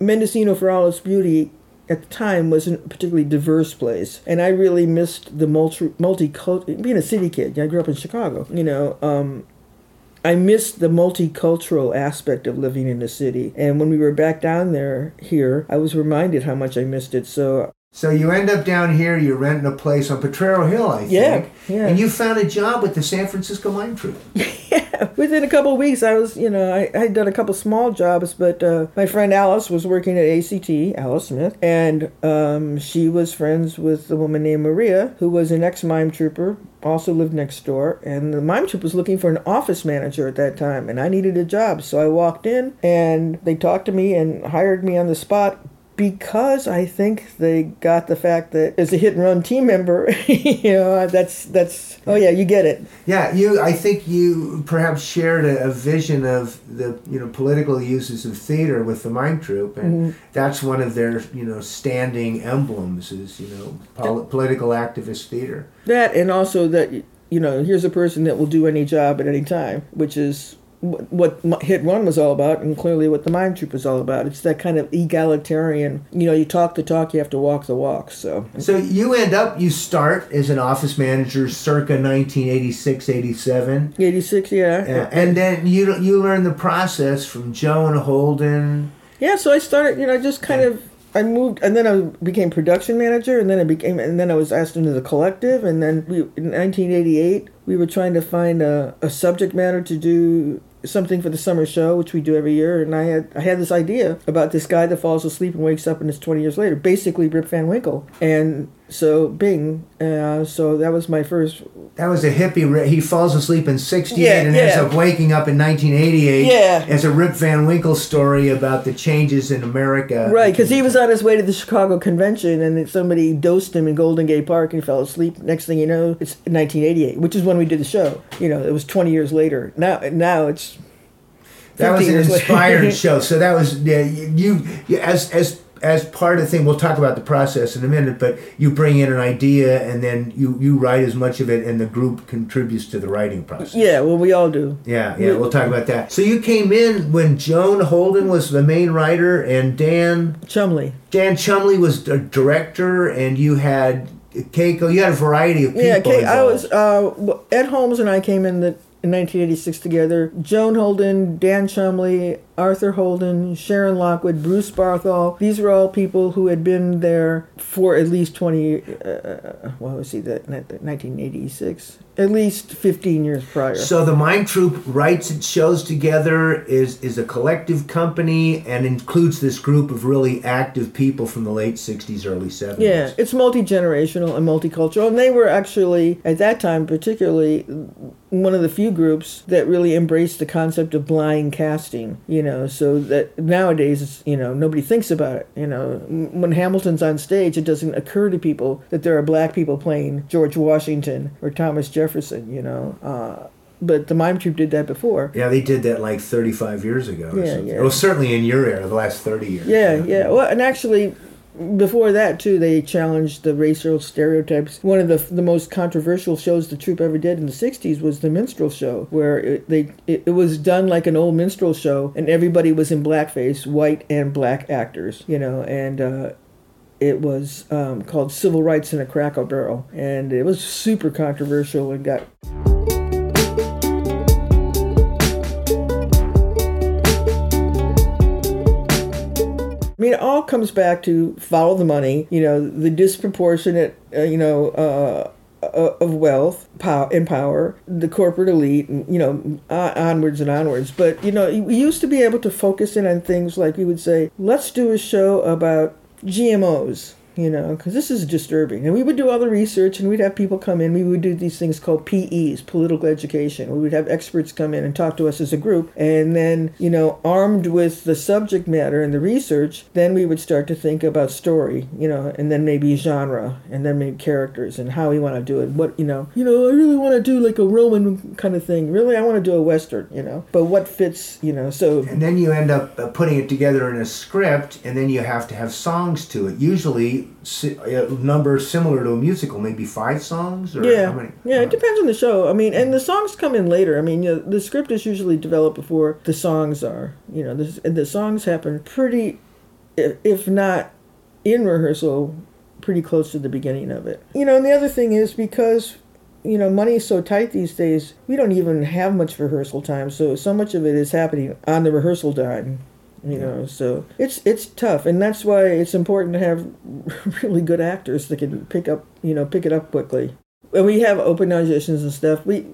Mendocino, for all its beauty, at the time wasn't a particularly diverse place, and I really missed the multi multicultural. Being a city kid, I grew up in Chicago. You know, um, I missed the multicultural aspect of living in the city. And when we were back down there here, I was reminded how much I missed it. So so you end up down here, you're renting a place on Potrero Hill, I think. Yeah, yeah. And you found a job with the San Francisco Mime Troupe. yeah. Within a couple of weeks, I was, you know, I, I had done a couple small jobs, but uh, my friend Alice was working at ACT, Alice Smith, and um, she was friends with a woman named Maria, who was an ex-mime trooper, also lived next door. And the mime troupe was looking for an office manager at that time, and I needed a job. So I walked in, and they talked to me and hired me on the spot because I think they got the fact that as a hit and run team member, you know, that's that's oh yeah, you get it. Yeah, you. I think you perhaps shared a, a vision of the you know political uses of theater with the Mime Troupe, and mm-hmm. that's one of their you know standing emblems is you know pol- political activist theater. That and also that you know here's a person that will do any job at any time, which is wh- what Hit One was all about, and clearly what the Mime Troupe was all about. It's that kind of egalitarian. You know, you talk the talk, you have to walk the walk. So So you end up, you start as an office manager circa 1986, 87. 86, yeah. Yeah, and then you you learn the process from Joan Holden. Yeah, so I started, you know, I just kind of I moved, and then I became production manager, and then I became, and then I was asked into the collective, and then we in 1988 we were trying to find a, a subject matter to do something for the summer show, which we do every year, and I had I had this idea about this guy that falls asleep and wakes up and it's 20 years later, basically Rip Van Winkle, and so Bing, uh, so that was my first. That was a hippie. ri- He falls asleep in 68 Yeah, and ends up waking up in 1988 Yeah. as a Rip Van Winkle story about the changes in America. Right, because he was on his way to the Chicago convention, and then somebody dosed him in Golden Gate Park, and he fell asleep. Next thing you know, it's 1988, which is when we did the show. You know, it was 20 years later. Now, now it's. That was an inspired show. So that was yeah, you, you as as as part of the thing. We'll talk about the process in a minute, but you bring in an idea and then you you write as much of it, and the group contributes to the writing process. Yeah, well, we all do. Yeah, yeah, we'll talk about that. So you came in when Joan Holden was the main writer and Dan Chumley. Dan Chumley was the director, and you had Keiko. You had a variety of people. Yeah, Kate, I was uh, Ed Holmes and I came in the in 1986 together. Joan Holden, Dan Chumley, Arthur Holden, Sharon Lockwood, Bruce Barthol. These were all people who had been there for at least 20. Uh, what was he? That 1986. At least 15 years prior. So the Mime Troupe writes its shows together, is is a collective company, and includes this group of really active people from the late '60s, early '70s. Yeah, it's multi generational and multicultural, and they were actually at that time particularly one of the few groups that really embraced the concept of blind casting. You know, so that nowadays, you know, nobody thinks about it. You know, when Hamilton's on stage, it doesn't occur to people that there are black people playing George Washington or Thomas Jefferson. You know. Uh, but the mime troupe did that before. Yeah, they did that like 35 years ago. Yeah, yeah. Well, certainly in your era, the last 30 years. Yeah, yeah. Well, and actually, before that too, they challenged the racial stereotypes. One of the the most controversial shows the troupe ever did in the '60s was the minstrel show, where it, they it, it was done like an old minstrel show, and everybody was in blackface, white and black actors, you know, and. Uh, it was um, called Civil Rights in a Cracker Barrel, and it was super controversial and got I mean, it all comes back to follow the money. You know, the disproportionate, uh, you know, uh, uh, of wealth, power, and power, the corporate elite, and, you know, uh, onwards and onwards. But you know, we used to be able to focus in on things like we would say, let's do a show about GMOs. You know, because this is disturbing. And we would do all the research and we'd have people come in. We would do these things called PEs, political education. We would have experts come in and talk to us as a group. And then, you know, armed with the subject matter and the research, then we would start to think about story, you know, and then maybe genre, and then maybe characters and how we want to do it. What, you know, you know, I really want to do like a Roman kind of thing. Really, I want to do a Western, you know, but what fits, you know, so. And then you end up uh, putting it together in a script, and then you have to have songs to it. Usually, a uh, number similar to a musical, maybe five songs or yeah, how many? yeah. It depends on the show. I mean, and the songs come in later. I mean, you know, the script is usually developed before the songs are. You know, the the songs happen pretty, if, if not in rehearsal, pretty close to the beginning of it. You know, and the other thing is because you know money is so tight these days, we don't even have much rehearsal time. So so much of it is happening on the rehearsal dime. You know, so it's it's tough, and that's why it's important to have really good actors that can pick up, you know, pick it up quickly. and we have open auditions and stuff, we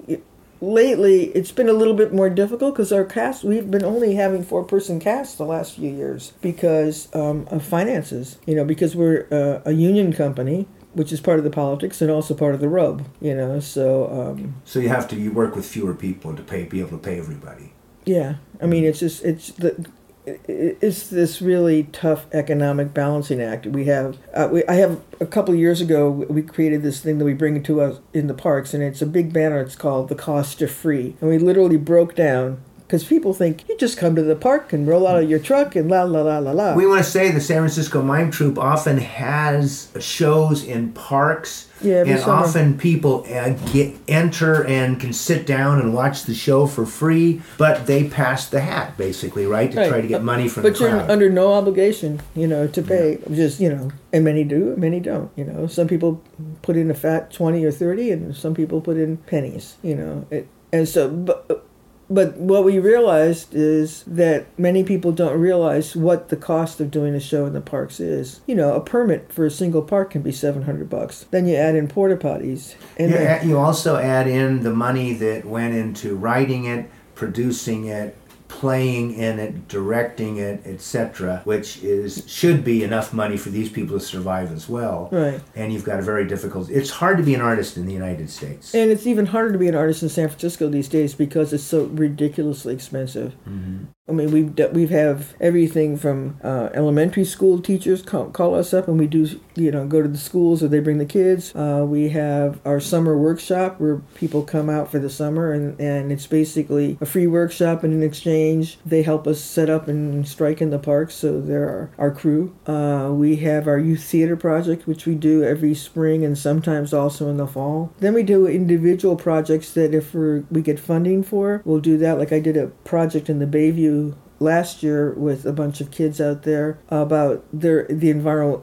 lately it's been a little bit more difficult because our cast we've been only having four person cast the last few years because um, of finances. You know, because we're uh, a union company. Which is part of the politics and also part of the rub, you know. So um, So you have to you work with fewer people to pay be able to pay everybody. Yeah, I mean, it's just it's the it's this really tough economic balancing act. We have uh, we, I have a couple years ago we created this thing that we bring to us in the parks, and it's a big banner. It's called the cost of free, and we literally broke down because people think you just come to the park and roll out of your truck and la la la la la. We want to say the San Francisco Mime Troupe often has shows in parks, Yeah, and summer. often people uh, get enter and can sit down and watch the show for free, but they pass the hat basically, right, to Right. try to get money from but the you're crowd. under no obligation, you know, to pay. Just you know, and many do, many don't. You know, some people put in a fat twenty or thirty, and some people put in pennies. You know, it, and so but. But what we realized is that many people don't realize what the cost of doing a show in the parks is. You know, a permit for a single park can be seven hundred bucks. Then you add in porta potties, and you, then- add- you also add in the money that went into writing it, producing it, playing in it, directing it, etc., which is should be enough money for these people to survive as well. Right. And you've got a very difficult. It's hard to be an artist in the United States. And it's even harder to be an artist in San Francisco these days because it's so ridiculously expensive. Mm-hmm. I mean, we've we've have everything from uh, elementary school teachers call, call us up and we do you know go to the schools or they bring the kids. Uh, we have our summer workshop where people come out for the summer and and it's basically a free workshop and in exchange they help us set up and strike in the parks. So they're our, our crew. Uh, we have our youth theater project which we do every spring and sometimes also in the fall. Then we do individual projects that if we're, we get funding for, we'll do that. Like I did a project in the Bayview last year with a bunch of kids out there about their the enviro- uh,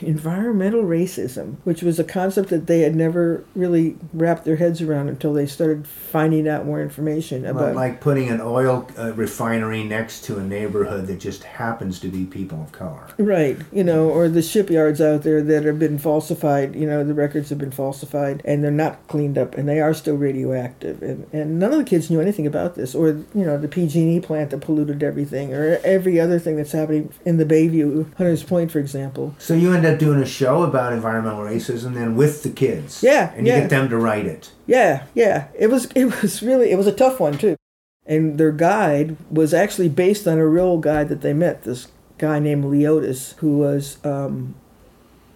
environmental racism, which was a concept that they had never really wrapped their heads around until they started finding out more information Well, about. like putting an oil uh, refinery next to a neighborhood that just happens to be people of color. Right, you know, or the shipyards out there that have been falsified, you know, the records have been falsified and they're not cleaned up and they are still radioactive. And, and none of the kids knew anything about this, or, you know, the PG&E plant that polluted everything, or every other thing that's happening in the Bayview, Hunters Point, for example. So you end up doing a show about environmental racism, then with the kids. Yeah, and you yeah. get them to write it. Yeah, yeah. It was it was really it was a tough one too. And their guide was actually based on a real guy that they met. This guy named Leotis, who was um,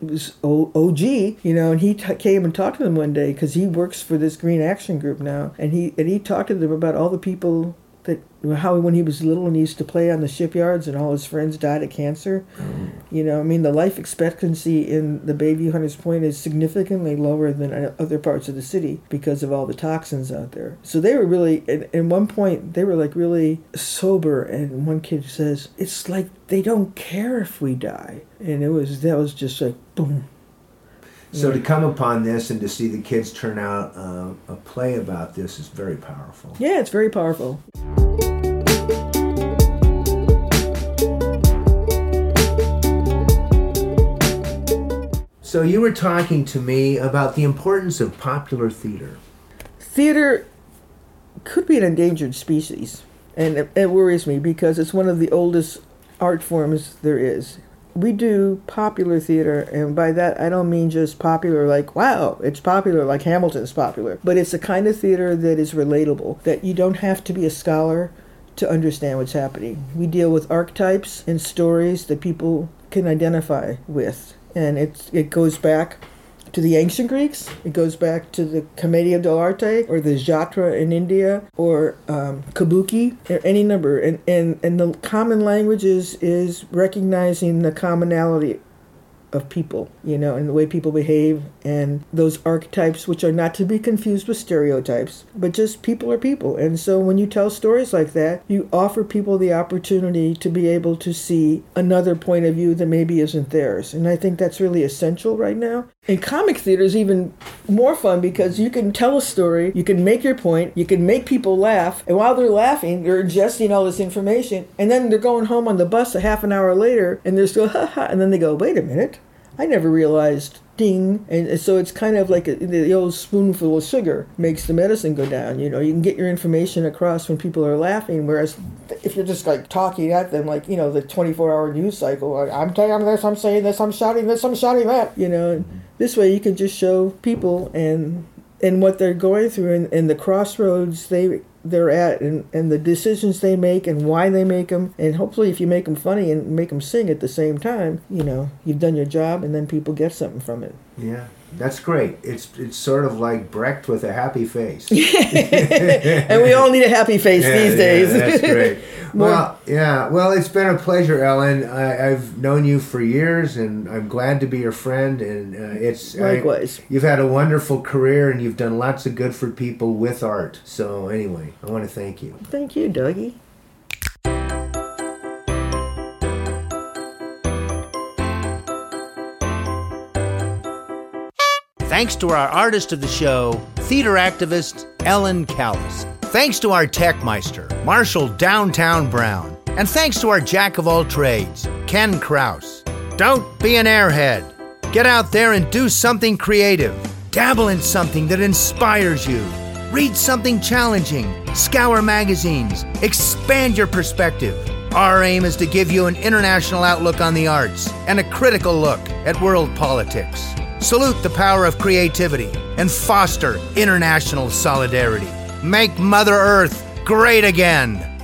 was O- OG, you know, and he t- came and talked to them one day because he works for this Green Action Group now, and he and he talked to them about all the people that how when he was little and he used to play on the shipyards and all his friends died of cancer. Mm. You know, I mean, the life expectancy in the Bayview Hunters Point is significantly lower than other parts of the city because of all the toxins out there. So they were really, at, at one point, they were like really sober. And one kid says, "It's like they don't care if we die," and it was that was just like boom. So to come upon this and to see the kids turn out uh, a play about this is very powerful. Yeah, it's very powerful. So you were talking to me about the importance of popular theater. theater could be an endangered species, and it, it worries me because it's one of the oldest art forms there is. We do popular theater, and by that I don't mean just popular like wow, it's popular like Hamilton's popular, but it's the kind of theater that is relatable. That you don't have to be a scholar to understand what's happening. We deal with archetypes and stories that people can identify with, and it it goes back to the ancient Greeks. It goes back to the Commedia dell'arte or the Jatra in India or um, Kabuki or any number. And, and, and the common language is, is recognizing the commonality of people, you know, and the way people behave and those archetypes, which are not to be confused with stereotypes, but just people are people. And so when you tell stories like that, you offer people the opportunity to be able to see another point of view that maybe isn't theirs. And I think that's really essential right now. And comic theater is even more fun because you can tell a story, you can make your point, you can make people laugh, and while they're laughing, they're ingesting all this information, and then they're going home on the bus a half an hour later, and they're still ha ha, and then they go, wait a minute, I never realized. Ding, and so it's kind of like a, the old spoonful of sugar makes the medicine go down. You know, you can get your information across when people are laughing, whereas if you're just like talking at them, like you know, the 24-hour news cycle, like, I'm telling this, I'm saying this, I'm shouting this, I'm shouting that. You know, this way you can just show people and and what they're going through and, and the crossroads they they're at and, and the decisions they make and why they make them and hopefully if you make them funny and make them sing at the same time you know you've done your job and then people get something from it Yeah. That's great. It's it's sort of like Brecht with a happy face. and we all need a happy face Yeah, these yeah, days. that's great. Well, yeah. Well, it's been a pleasure, Ellen. I, I've known you for years, and I'm glad to be your friend. And uh, it's I- Likewise. you've had a wonderful career, and you've done lots of good for people with art. So anyway, I want to thank you. Thank you, Dougie. Thanks to our artist of the show, theater activist Ellen Callas. Thanks to our techmeister, Marshall Downtown Brown. And thanks to our jack of all trades, Ken Kraus. Don't be an airhead. Get out there and do something creative. Dabble in something that inspires you. Read something challenging. Scour magazines. Expand your perspective. Our aim is to give you an international outlook on the arts and a critical look at world politics. Salute the power of creativity and foster international solidarity. Make Mother Earth great again.